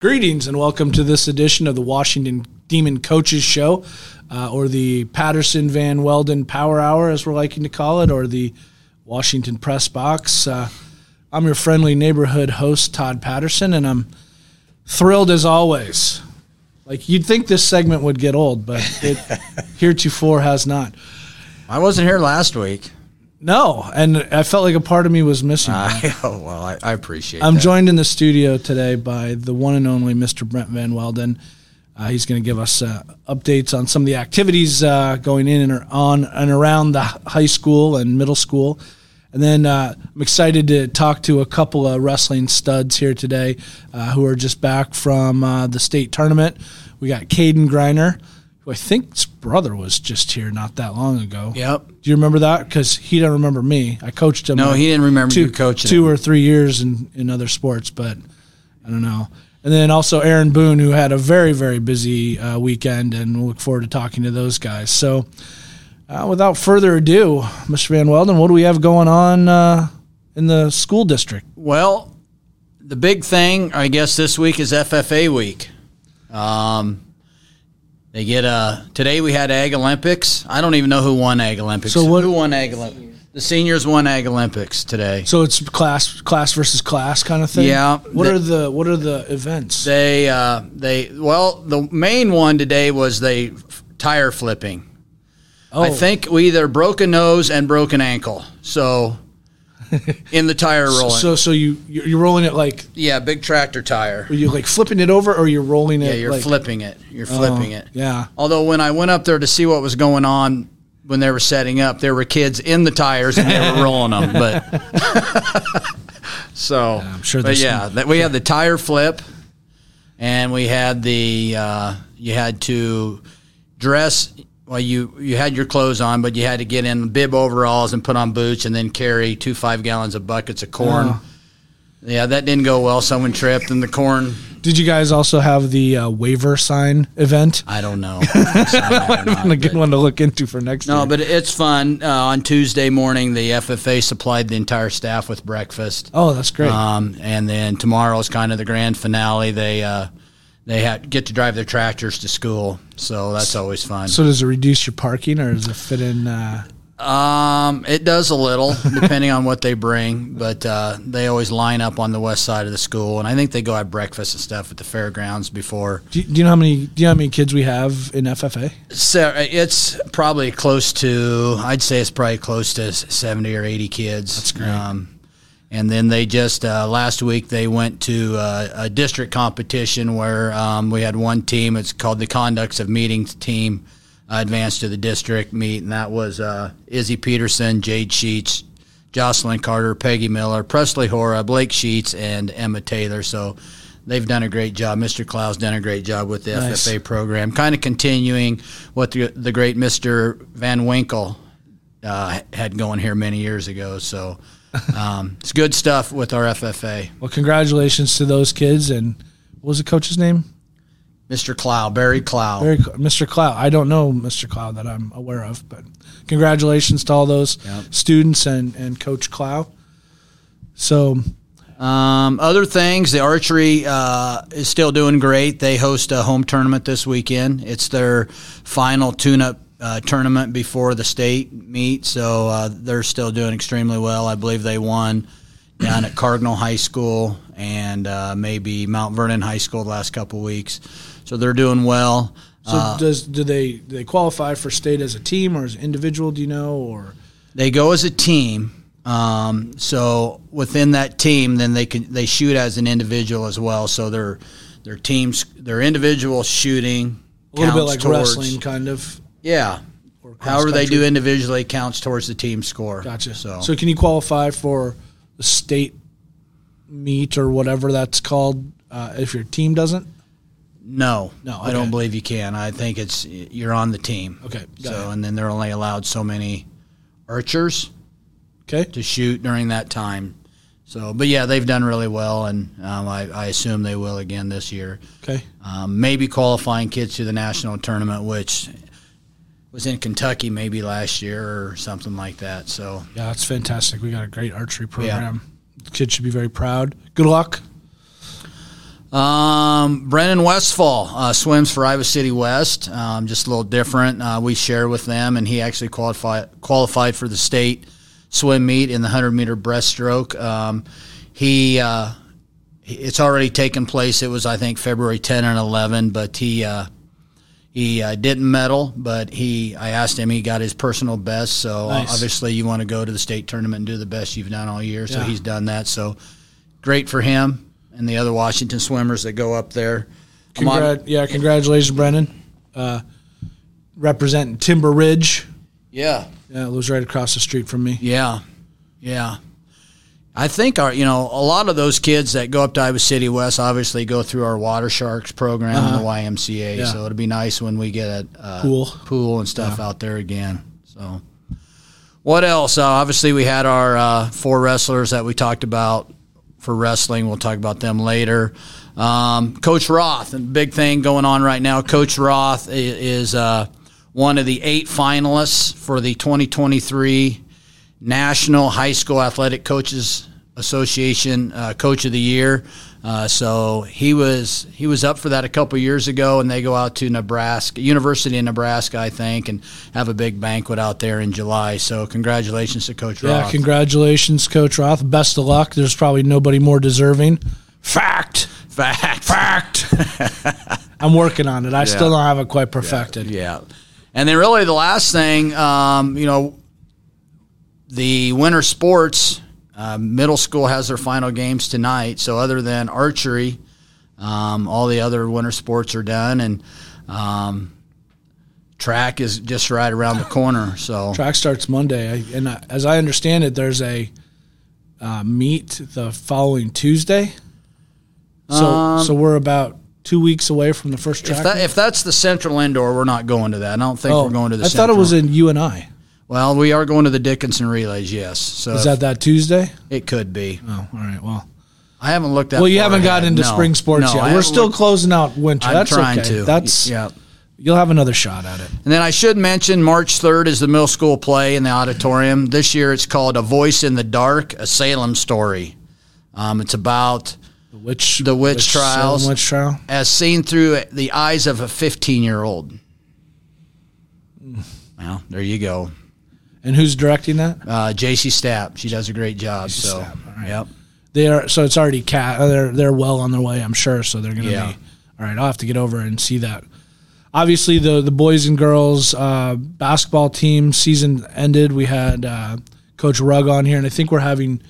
Greetings and welcome to this edition of the Washington Demon Coaches Show, uh, or the Patterson Van Weelden Power Hour, as we're liking to call it, or the Washington Press Box. Uh, I'm your friendly neighborhood host, Todd Patterson, and I'm thrilled as always. Like you'd think this segment would get old, but it heretofore has not. I wasn't here last week. No, and I felt like a part of me was missing. Oh, well, I, I appreciate I'm that. joined in the studio today by the one and only Mr. Brent Van Weelden. Uh, he's going to give us uh, updates on some of the activities uh, going in and on and around the high school and middle school. And then uh, I'm excited to talk to a couple of wrestling studs here today uh, who are just back from uh, the state tournament. We got Caden Griner, who I think's brother was just here not that long ago. Yep. Do you remember that? Because he don't remember me. I coached him. No, like he didn't remember two, you coaching two him. or three years in, in other sports, but I don't know. And then also Aaron Boone, who had a very very busy uh, weekend, and we'll look forward to talking to those guys. So, uh, without further ado, Mr. Van Weelden, what do we have going on uh, in the school district? Well, the big thing, I guess, this week is FFA week. Um, they get uh today we had Ag Olympics. I don't even know who won Ag Olympics. So what- Who won Ag Olympics? The seniors won Ag Olympics today. So it's class class versus class kind of thing. Yeah. What The- are the what are the events? They uh they well the main one today was they f- tire flipping. oh, I think we either broke a nose and broke an ankle. So in the tire rolling. so. So you you're rolling it like yeah, big tractor tire. are you like flipping it over, or you're rolling it? Yeah, you're like, flipping it. You're flipping Oh, it. Yeah. Although when I went up there to see what was going on when they were setting up, there were kids in the tires and they were rolling them. But so I'm sure But yeah, that we had the tire flip, and we had the uh, you had to dress. Well, you you had your clothes on, but you had to get in bib overalls and put on boots, and then carry two five gallons of buckets of corn. Oh. Yeah, that didn't go well. Someone tripped, and the corn. Did you guys also have the uh, waiver sign event? I don't know. Might a good one to look into for next No, year. but it's fun. Uh, on Tuesday morning, the FFA supplied the entire staff with breakfast. oh, that's great. Um, and then tomorrow is kind of the grand finale. They uh, they had, get to drive their tractors to school, so that's always fun. so does it reduce your parking, or does it fit in? Uh, Um, it does a little, depending on what they bring, but uh, they always line up on the west side of the school, and I think they go have breakfast and stuff at the fairgrounds before. do, you, do you know how many? Do you know how many kids we have in FFA? So it's probably close to, I'd say it's probably close to 70 or 80 kids. That's great. Um, and then they just, uh, last week, they went to uh, a district competition where um, we had one team, it's called the Conducts of Meetings team, uh, advanced to the district meet. And that was uh, Izzy Peterson, Jade Sheets, Jocelyn Carter, Peggy Miller, Presley Hora, Blake Sheets, and Emma Taylor. So they've done a great job. Mr. Clow's done a great job with the Nice. FFA program, kind of continuing what the, the great Mr. Van Winkle uh, had going here many years ago. So um, it's good stuff with our FFA. Well, congratulations to those kids. And what was the coach's name? Mr. Clow, Barry Clow. Cool. Mr. Cloud. I don't know Mr. Cloud that I'm aware of, but congratulations to all those Yep. students and and Coach Cloud. So Um, other things, the archery uh, is still doing great. They host a home tournament this weekend. It's their final tune-up uh, tournament before the state meet, so uh, they're still doing extremely well. I believe they won down at Cardinal High School and uh, maybe Mount Vernon High School the last couple weeks. So they're doing well. so does do they do they qualify for state as a team or as an individual? Do you know or They go as a team. Um, so within that team, then they can they shoot as an individual as well. So their their teams, their individual shooting, a little bit like towards- wrestling kind of? Yeah. Or However they do individually counts towards the team score. Gotcha. So, so can you qualify for the state meet or whatever that's called uh, if your team doesn't? no, No, I don't believe you can. I think it's you're on the team. Okay, So it. and then they're only allowed so many archers Okay. to shoot during that time. So, but yeah, they've done really well, and um, I, I assume they will again this year. Okay. um, maybe qualifying kids to the national tournament, which was in Kentucky maybe last year or something like that. So Yeah, that's fantastic. We got a great archery program. The kids should be very proud. Good luck. Um, Brennan Westfall uh, swims for Iowa City West. Um, just a little different. Uh, we share with them, and he actually qualified qualified for the state swim meet in the 100 meter breaststroke. Um, he uh, it's already taken place. It was I think February 10 and 11, but he uh, he uh, didn't medal. But he I asked him, he got his personal best. So Nice. obviously you want to go to the state tournament and do the best you've done all year. So Yeah. he's done that. So great for him and the other Washington swimmers that go up there. I'm on- yeah, congratulations, Brennan. Uh, representing Timber Ridge. yeah, Yeah, it lives right across the street from me. yeah, yeah. I think our, you know, a lot of those kids that go up to Iowa City West obviously go through our Water Sharks program in the YMCA. Yeah. So it'll be nice when we get a uh, Pool. pool and stuff out there again. So, what else? Uh, obviously, we had our uh, four wrestlers that we talked about for wrestling. We'll talk about them later. Um, Coach Roth, a big thing going on right now. Coach Roth is uh, one of the eight finalists for the 2023 National High School Athletic Coaches Association uh, Coach of the Year. Uh, so he was he was up for that a couple years ago, and they go out to Nebraska, University in Nebraska, I think, and have a big banquet out there in July. So congratulations to Coach Yeah, Roth. congratulations, Coach Roth. Best of luck. There's probably nobody more deserving. Fact. Fact. Fact. I'm working on it. I still don't have it quite perfected. Yeah. And then really the last thing, um, you know, the winter sports, uh, middle school has their final games tonight. So other than archery, um, all the other winter sports are done, and um, track is just right around the corner. So Track starts Monday, I, and I, as I understand it, there's a uh, meet the following Tuesday. So, so we're about two weeks away from the first track. if, that, if that's the central indoor, we're not going to that. I don't think oh, we're going to the. I thought it was in U and I. Well, we are going to the Dickinson relays. Yes. So Is that that Tuesday? it could be. Oh, all right. Well, I haven't looked at. well, you haven't gotten into spring sports yet. We're still closing out winter. I'm That's trying okay. to. That's yeah. You'll have another shot at it. And then I should mention March 3rd is the middle school play in the auditorium. This year it's called A Voice in the Dark, a Salem story. Um, it's about The witch, The witch trials. Salem witch trial. as seen through the eyes of a 15 year old. Well, there you go. And who's directing that? Uh, JC Stapp, she does a great job. so, Stapp, right. yep. They are so it's already cat. They're they're well on their way, I'm sure. So they're going to Yeah. be all right. I'll have to get over and see that. Obviously, the the boys and girls uh, basketball team season ended. We had uh, Coach Rugg on here, and I think we're having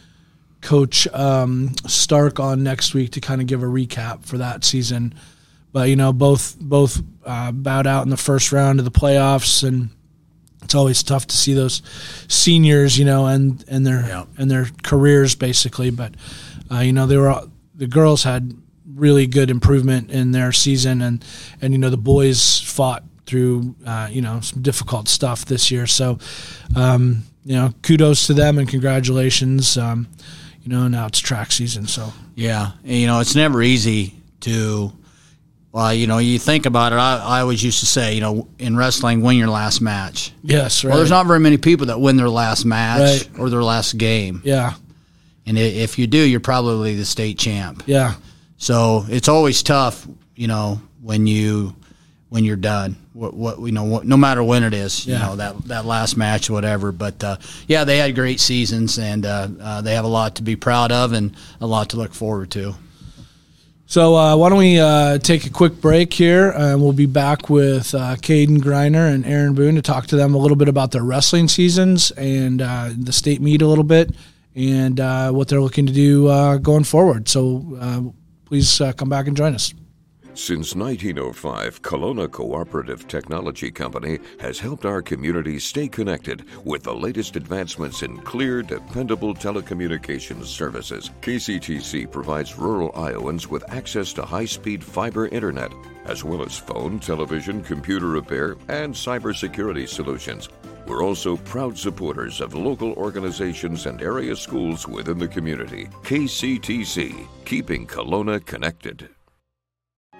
Coach um, Stark on next week to kind of give a recap for that season. But you know, both both uh, bowed out in the first round of the playoffs, and it's always tough to see those seniors, you know, and and their Yeah. and their careers basically. But uh, you know, they were the girls had really good improvement in their season, and and you know the boys fought through uh, you know some difficult stuff this year. So um, you know, kudos to them and congratulations. Um, you know, now it's track season, so Yeah, and, you know it's never easy to. Well, you know, you think about it. I, I always used to say, you know, in wrestling, win your last match. yes, right. Well, there's not very many people that win their last match Right. or their last game, yeah, and if you do, you're probably the state champ. yeah, So it's always tough, you know, when you when you're done. What, what you know, what, no matter when it is, you know that that last match, whatever. But uh, yeah, they had great seasons, and uh, uh, they have a lot to be proud of and a lot to look forward to. So uh, why don't we uh, take a quick break here, and we'll be back with uh, Caden Griner and Aaron Boone to talk to them a little bit about their wrestling seasons and uh, the state meet a little bit, and uh, what they're looking to do uh, going forward. So uh, please come back and join us. Since 1905, Kalona Cooperative Technology Company has helped our community stay connected with the latest advancements in clear, dependable telecommunications services. KCTC provides rural Iowans with access to high speed fiber internet, as well as phone, television, computer repair, and cybersecurity solutions. We're also proud supporters of local organizations and area schools within the community. KCTC, keeping Kalona connected.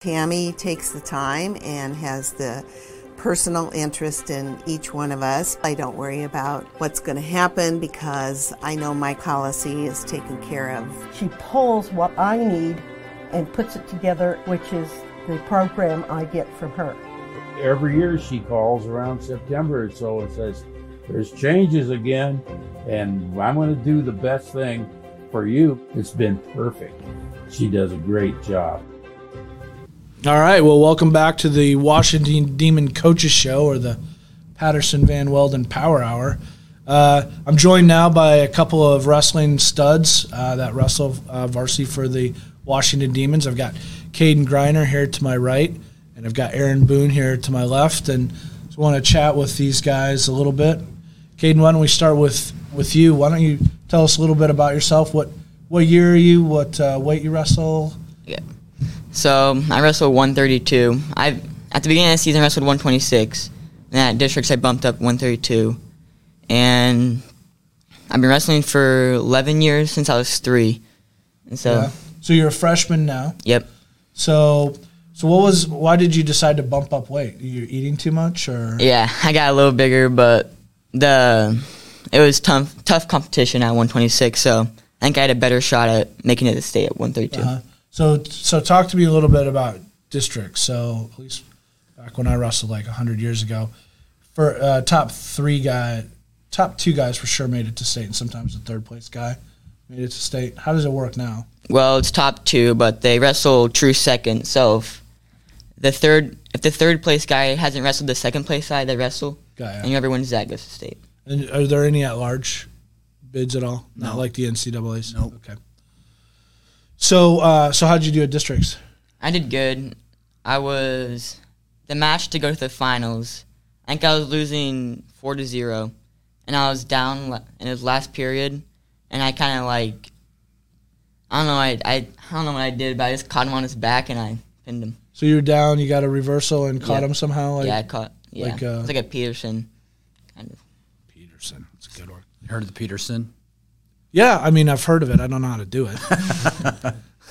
Tammy takes the time and has the personal interest in each one of us. I don't worry about what's going to happen because I know my policy is taken care of. She pulls what I need and puts it together, which is the program I get from her. Every year she calls around September or so and says, There's changes again, and I'm going to do the best thing for you. It's been perfect. She does a great job. All right. Well, welcome back to the Washington Demon Coaches Show or the Patterson Van Weelden Power Hour. Uh, I'm joined now by a couple of wrestling studs uh, that wrestle uh, varsity for the Washington Demons. I've got Caden Griner here to my right, and I've got Aaron Boone here to my left. And I want to chat with these guys a little bit. Caden, why don't we start with, with you? Why don't you tell us a little bit about yourself? What what year are you? What uh, weight you wrestle? Yeah. So I wrestled 132. I at the beginning of the season I wrestled 126. And at districts I bumped up 132, and I've been wrestling for 11 years since I was three. And so, Yeah. So you're a freshman now. yep. So, so what was? Why did you decide to bump up weight? You're eating too much, or Yeah, I got a little bigger, but the it was tough tough competition at 126. So I think I had a better shot at making it to stay at 132. Uh-huh. So so talk to me a little bit about districts. So at least back when I wrestled like hundred years ago, for uh, top three guy, top two guys for sure made it to state, and sometimes the third place guy made it to state. How does it work now? Well, it's top two, but they wrestle true second. So if the third if the third place guy hasn't wrestled the second place guy, they wrestle, Guy, and whoever wins that goes to state. And are there any at large bids at all? Not like the NCAA's. Nope. Okay. So uh, so how did you do at districts? I did good. I was the match to go to the finals. I think I was losing four to zero, and I was down in his last period, and I kind of like I don't know I, I I don't know what I did, but I just caught him on his back and I pinned him. So you were down, you got a reversal and caught Yeah. him somehow. Like yeah, I caught. Yeah, like, uh, it was like a Peterson kind of. Peterson. That's a good one. You heard of the Peterson? Yeah, I mean I've heard of it. I don't know how to do it.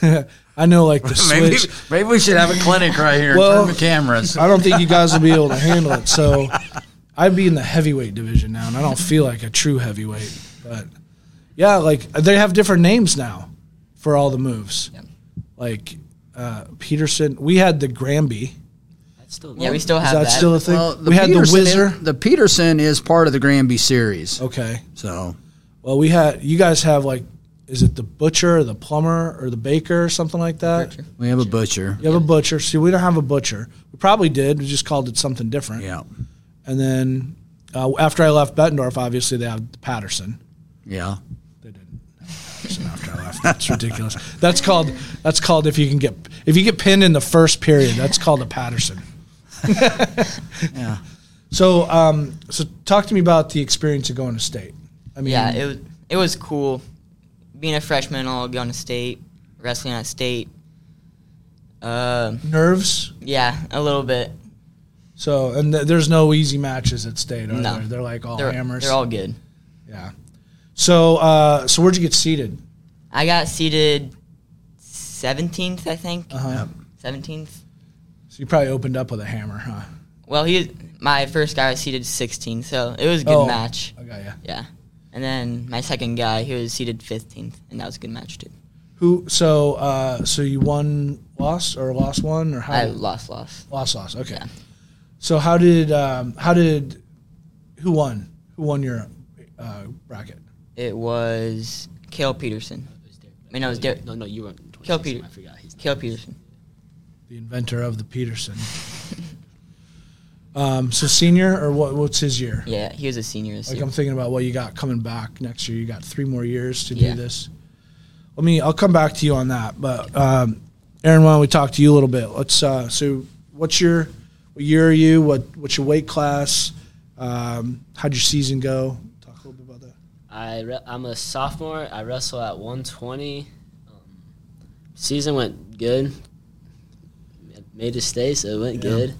I know like the Maybe, switch. maybe we should have a clinic right here. Well- turn the cameras. I don't think you guys will be able to handle it. So I'd be in the heavyweight division now, and I don't feel like a true heavyweight. But yeah, like they have different names now for all the moves. Like uh, Peterson, we had the Granby. Yeah, we still Is have that, that. still a thing? Well, we had the Peterson Whizzer. Is, the Peterson is part of the Granby series. okay. So Well, we had you guys have like, is it the butcher, or the plumber, or the baker, or something like that? we have a butcher. You have a butcher. See, we don't have a butcher. We probably did. We just called it something different. Yeah. And then uh, after I left Bettendorf, obviously they have Patterson. Yeah. They didn't Patterson after I left. That's ridiculous. That's called that's called if you can get if you get pinned in the first period, that's called a Patterson. Yeah. So um, so talk to me about the experience of going to state. I mean, yeah, it was it was cool. Being a freshman, all going to state, wrestling at state. Uh, nerves. yeah, a little bit. So and th- there's no easy matches at state. Are No. there? They're like all they're, hammers. they're all good. yeah. So uh, so where'd you get seated? I got seated 17th, I think. Uh-huh. 17th. So you probably opened up with a hammer, huh? Well, he my first guy was seated 16, so it was a good Oh. match. I got you. Yeah. And then my second guy, he was seated 15th, and that was a good match too. Who? So uh, so you won, lost, or lost one, or how? I lost, lost. Lost, lost. Okay. Yeah. So how did um, how did who won? Who won your uh, bracket? It was Kale Peterson. I mean, no, it was Derek. No, no, you were. Kale Peter. I forgot. Kale Peterson. the inventor of the Peterson. um, so senior or what? What's his year? Yeah, he was a senior this Like year. I'm thinking about what you got coming back next year. You got three more years to Yeah. do this. Let me. I'll come back to you on that. But um, Aaron, why don't we talk to you a little bit? Let's. Uh, so, what's your what year are you? What what's your weight class? Um, how'd your season go? Talk a little bit about that. I re- I'm a sophomore. I wrestle at 120. Um, season went good. Made a stay, so it went good.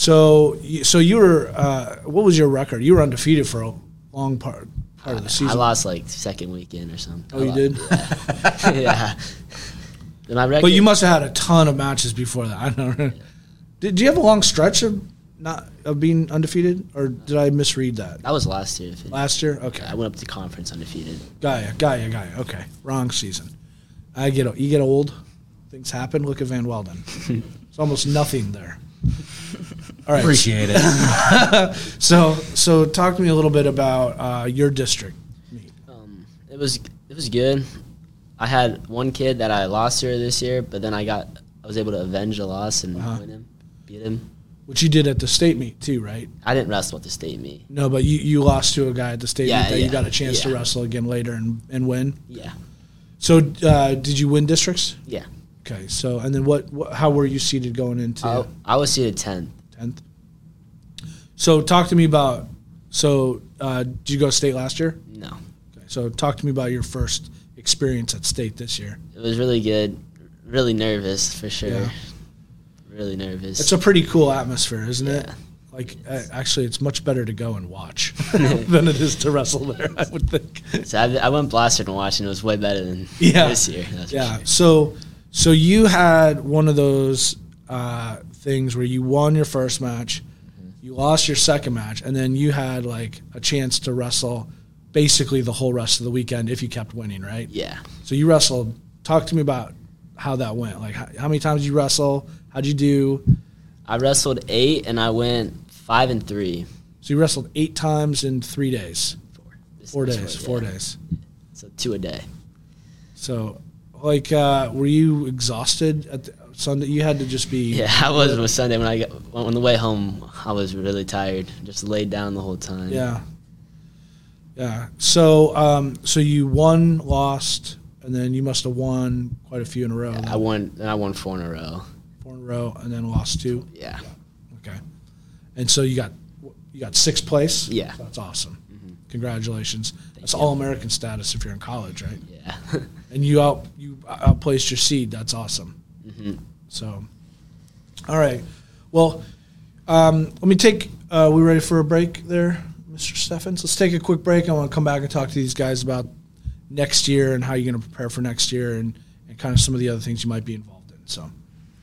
So, so you were. Uh, what was your record? You were undefeated for a long part part of the season. I lost like second weekend or something. Oh, you I did. yeah. My record, But you must have had a ton of matches before that. I don't know. Did, do you have a long stretch of not of being undefeated, or did I misread that? That was last year. Last year, okay. I went up to conference undefeated. Gaia, Gaia, Gaia. Okay, wrong season. I get you get old, things happen. Look at Van Weelden. It's almost nothing there. All right. Appreciate it. So, so talk to me a little bit about uh, your district. Um, it was it was good. I had one kid that I lost here this year, but then I got I was able to avenge the loss and Uh-huh. win him, beat him. Which you did at the state meet too, right? I didn't wrestle at the state meet. No, but you, you lost to a guy at the state Yeah, meet that you got a chance to wrestle again later and, and win. Yeah, So, uh, did you win districts? yeah. Okay. So, and then what? what how were you seated going into I, I was seated 10th. So, talk to me about. So, uh, did you go to state last year? No, Okay. So, talk to me about your first experience at state this year. it was really good. Really nervous for sure. Yeah. Really nervous. It's a pretty cool atmosphere, isn't it? Yeah. Like, uh, actually, it's much better to go and watch than it is to wrestle there. I would think. so I, I went blasted and watched, and it was way better than Yeah. this year. Yeah. sure. So, so you had one of those uh, things where you won your first match, Mm-hmm. you lost your second match, and then you had like a chance to wrestle basically the whole rest of the weekend if you kept winning, right? Yeah. So you wrestled. Talk to me about how that went. Like, how, how many times did you wrestle? How'd you do? I wrestled eight, and I went five and three. So you wrestled eight times in three days, Four. This- four days, four days. So two a day. So, like, uh, were you exhausted at the, Sunday? You had to just be. Yeah, I was on Sunday when I got on the way home. I was really tired. Just laid down the whole time. Yeah. Yeah. So, um, so you won, lost, and then you must have won quite a few in a row. I won. And I won four in a row. four in a row, and then lost two. Yeah. Okay. And so you got you got sixth place. Yeah. So that's awesome. Congratulations. that's all American status if you're in college, right? Yeah. And you out you outplaced your seed. That's awesome. So, all right. Well, um, let me take. Uh, we ready for a break there, Mr. Steffens? Let's take a quick break. I want to come back and talk to these guys about next year and how you're going to prepare for next year and, and kind of some of the other things you might be involved in. So.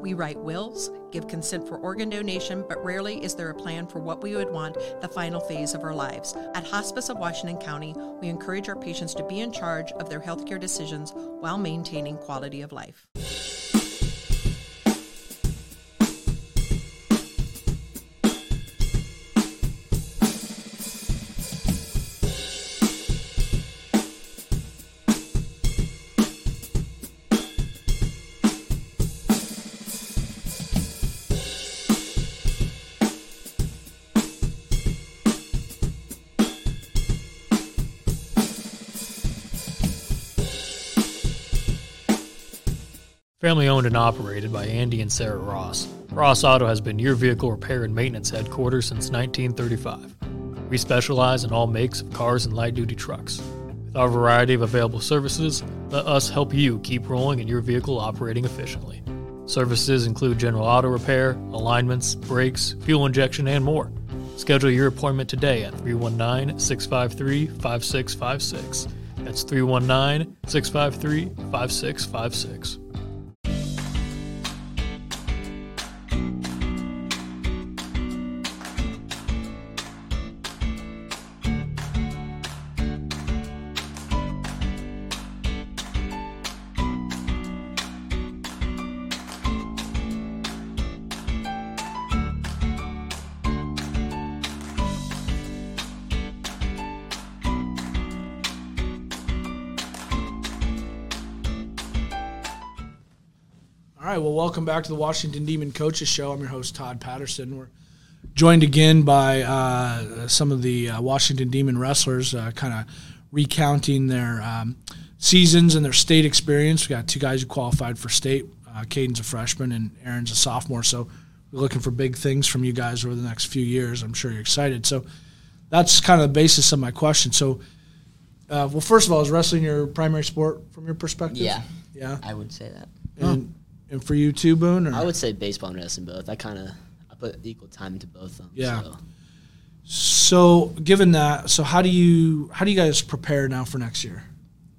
We write wills, give consent for organ donation, but rarely is there a plan for what we would want the final phase of our lives. At Hospice of Washington County, we encourage our patients to be in charge of their healthcare decisions while maintaining quality of life. Family owned and operated by Andy and Sarah Ross, Ross Auto has been your vehicle repair and maintenance headquarters since 1935. We specialize in all makes of cars and light duty trucks. With our variety of available services, let us help you keep rolling and your vehicle operating efficiently. Services include general auto repair, alignments, brakes, fuel injection, and more. Schedule your appointment today at 319 653 5656. That's 319 653 5656. All right. Well, welcome back to the Washington Demon Coaches Show. I'm your host Todd Patterson. We're joined again by uh, some of the uh, Washington Demon wrestlers, uh, kind of recounting their um, seasons and their state experience. We got two guys who qualified for state. Uh, Caden's a freshman and Aaron's a sophomore. So we're looking for big things from you guys over the next few years. I'm sure you're excited. So that's kind of the basis of my question. So, uh, well, first of all, is wrestling your primary sport from your perspective? Yeah. Yeah. I would say that. And, and for you too, Boone? Or? I would say baseball and wrestling both. I kind of I put equal time into both of them. Yeah. So. So, given that, so how do you how do you guys prepare now for next year?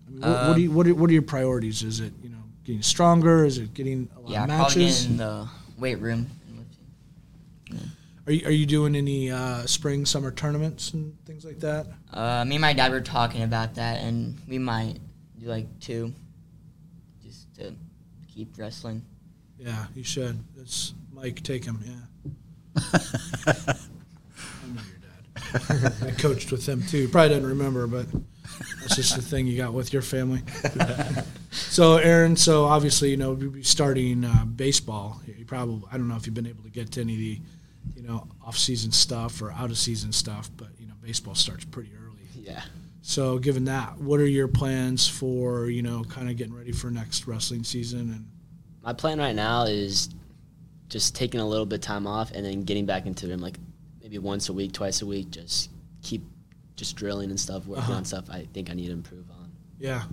I mean, what, what do you what are, what are your priorities? Is it you know getting stronger? Is it getting a lot Yeah, of matches? in the weight room. lifting. Are you, are you doing any uh, spring summer tournaments and things like that? Uh, me and my dad were talking about that, and we might do like two, to keep wrestling. Yeah, you should. That's Mike. Take him. Yeah. I know your dad. I coached with him too. Probably didn't remember, but that's just the thing you got with your family. so, Aaron. So obviously, you know, you'll be starting uh, baseball. You probably. I don't know if you've been able to get to any of the, you know, off-season stuff or out-of-season stuff, but you know, baseball starts pretty early. Yeah. So, given that, what are your plans for you know, kind of getting ready for next wrestling season and My plan right now is just taking a little bit of time off and then getting back into it. Like maybe once a week, twice a week. Just keep just drilling and stuff, working Uh-huh. on stuff I think I need to improve on. Yeah.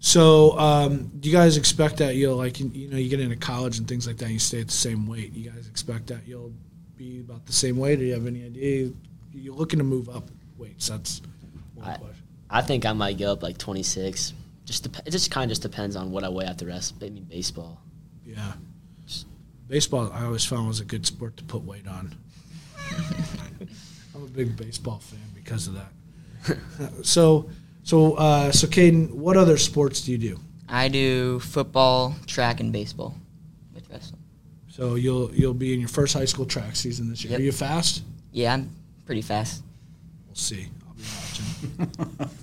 So, um, do you guys expect that you'll like you know you get into college and things like that, and you stay at the same weight? You guys expect that you'll be about the same weight? Do you have any idea? You're looking to move up weights. That's I. I think I might go up like 26. Just dep- it just kind of just depends on what I weigh after rest. I mean baseball. Yeah. Baseball, I always found was a good sport to put weight on. I'm a big baseball fan because of that. so, so, uh, so, Caden, what other sports do you do? I do football, track, and baseball with wrestling. So you'll you'll be in your first high school track season this year. Yep. Are you fast? Yeah, I'm pretty fast. We'll see. I'll be watching.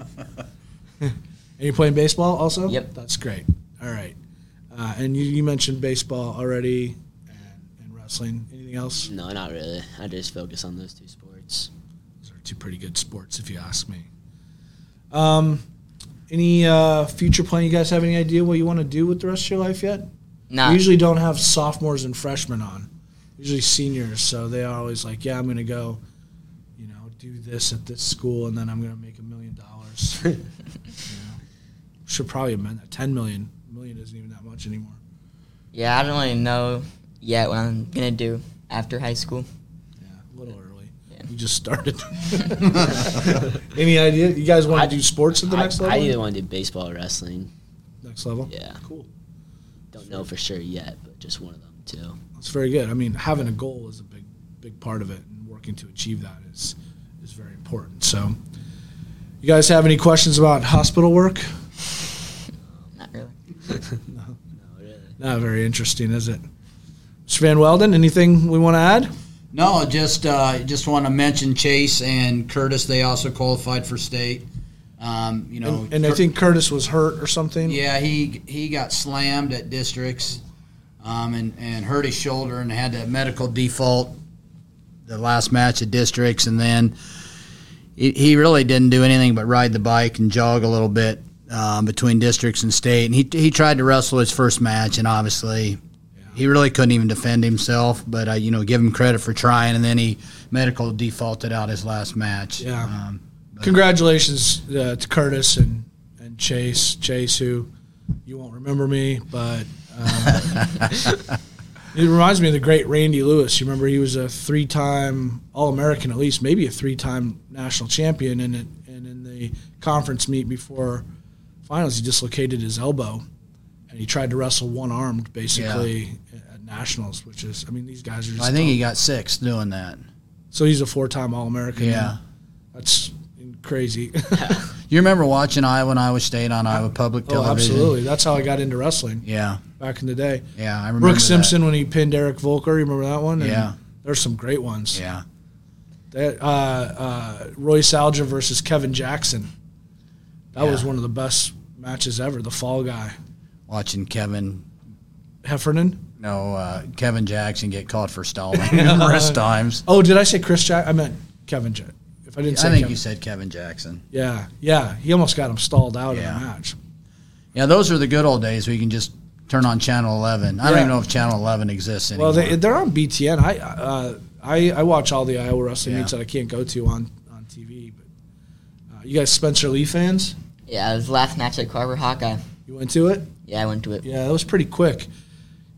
and you're playing baseball also? Yep. That's great. All right. Uh, and you, you mentioned baseball already and, and wrestling. Anything else? No, not really. I just focus on those two sports. Those are two pretty good sports, if you ask me. Um, any uh, future plan? You guys have any idea what you want to do with the rest of your life yet? Nah. We usually don't have sophomores and freshmen on. Usually seniors, so they are always like, "Yeah, I'm going to go, you do this at this school, and then I'm going to make a million dollars." Should probably amend that. Ten million. A million isn't even that much anymore. Yeah, I don't really know yet what I'm gonna do after high school. Yeah, a little early. Yeah. You just started. any idea? You guys want to do sports at the I, next level? I either want to do baseball or wrestling. next level. Yeah. Cool. Don't know for sure yet, but just one of them too. That's very good. I mean, having a goal is a big, big part of it, and working to achieve that is is very important. So, you guys have any questions about hospital work? Not really. No, really. Not very interesting, is it? Mr. Van Weelden, anything we want to add? No, just uh, just want to mention Chase and Curtis. They also qualified for state. Um, you know, And, and I think Curtis was hurt or something. yeah, he he got slammed at districts, um, and and hurt his shoulder and had a medical default. The last match of districts, and then he, he really didn't do anything but ride the bike and jog a little bit um, between districts and state. And he he tried to wrestle his first match, and obviously he really couldn't even defend himself. But I, you know, give him credit for trying. And then he medical defaulted out his last match. Yeah. Um, Congratulations uh, to Curtis and, and Chase. Chase, who you won't remember me, but um, it reminds me of the great Randy Lewis. You remember he was a three time All American, at least, maybe a three time national champion. And, it, and in the conference meet before finals, he dislocated his elbow and he tried to wrestle one armed basically at nationals, which is, I mean, these guys are just. I think he got six doing that. So he's a four time All American. Yeah. That's crazy. You remember watching Iowa and Iowa State on Iowa Public Television? Oh, Television? absolutely. That's how I got into wrestling Yeah, back in the day. yeah, I remember. Brooks that. Simpson when he pinned Eric Voelker. You remember that one? And Yeah. There's some great ones. Yeah, That, uh, uh, Royce Alger versus Kevin Jackson. That was one of the best matches ever. The Fall Guy. watching Kevin Heffernan. No, uh, Kevin Jackson get caught for stalling numerous times. Oh, did I say Chris Jack? I meant Kevin Jack. If I didn't say I think Kevin. you said Kevin Jackson. Yeah, yeah. He almost got him stalled out Yeah. in the match. Yeah, those are the good old days where you can just turn on Channel 11. I don't even know if Channel 11 exists anymore. Well, they, they're on BTN. I, uh, I I watch all the Iowa wrestling Yeah. meets that I can't go to on on TV. But uh, you guys, Spencer Lee fans, Yeah, it was the last match at Carver Hawkeye. you went to it. Yeah, I went to it. Yeah, it was pretty quick.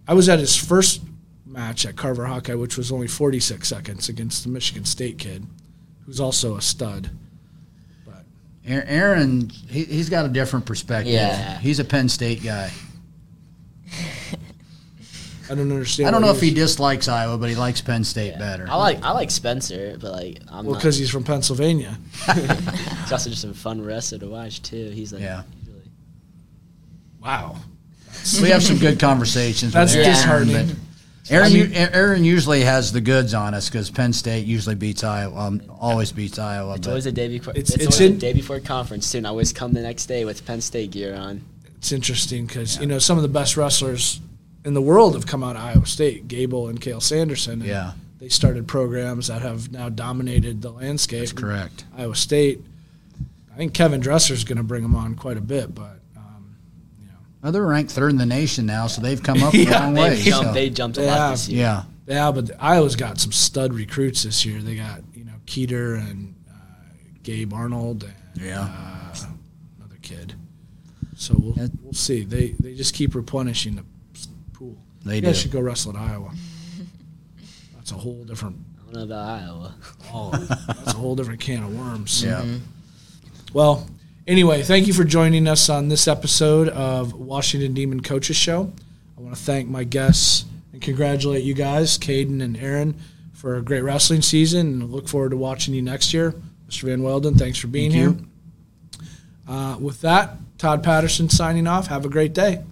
I was at his first match at Carver Hawkeye, which was only 46 seconds against the Michigan State kid, who's also a stud. But Aaron, he, he's got a different perspective. Yeah. He's a Penn State guy. I don't understand. I don't why know if he dislikes Iowa, but he likes Penn State better. I like I like Spencer, but like I'm Well, because he's from Pennsylvania. he's also just a fun wrestler to watch too. He's like Yeah. Wow. we have some good conversations. That's with Aaron, disheartening. But Aaron, I mean- Aaron usually has the goods on us because Penn State usually beats Iowa. Um, always beats Iowa. It's always a day before. It's- It's, it's in- the day before conference too. And I always come the next day with Penn State gear on. It's interesting because you know some of the best wrestlers in the world have come out of Iowa State, Gable and Cael Sanderson. and Yeah. they started programs that have now dominated the landscape. That's correct. Iowa State. I think Kevin Dresser is going to bring them on quite a bit, but Well, they're ranked third in the nation now, so they've come up a Yeah, long way. jumped. so- They jumped a They lot this year. yeah. yeah, but Iowa's got some stud recruits this year. They got you know Kueter and uh, Gabe Arnold and Yeah. uh, another kid. So we'll, Yeah. we'll see. They they just keep replenishing the pool. They you do. should go wrestle at Iowa. That's a whole different. I don't know about Iowa. Oh, that's a whole different can of worms. Yeah. Well, anyway, thank you for joining us on this episode of Washington Demon Coaches Show. I want to thank my guests and congratulate you guys, Caden and Aaron, for a great wrestling season. And look forward to watching you next year. Mr. Van Weelden, thanks for being Thank here. Uh, with that, Todd Patterson signing off. Have a great day.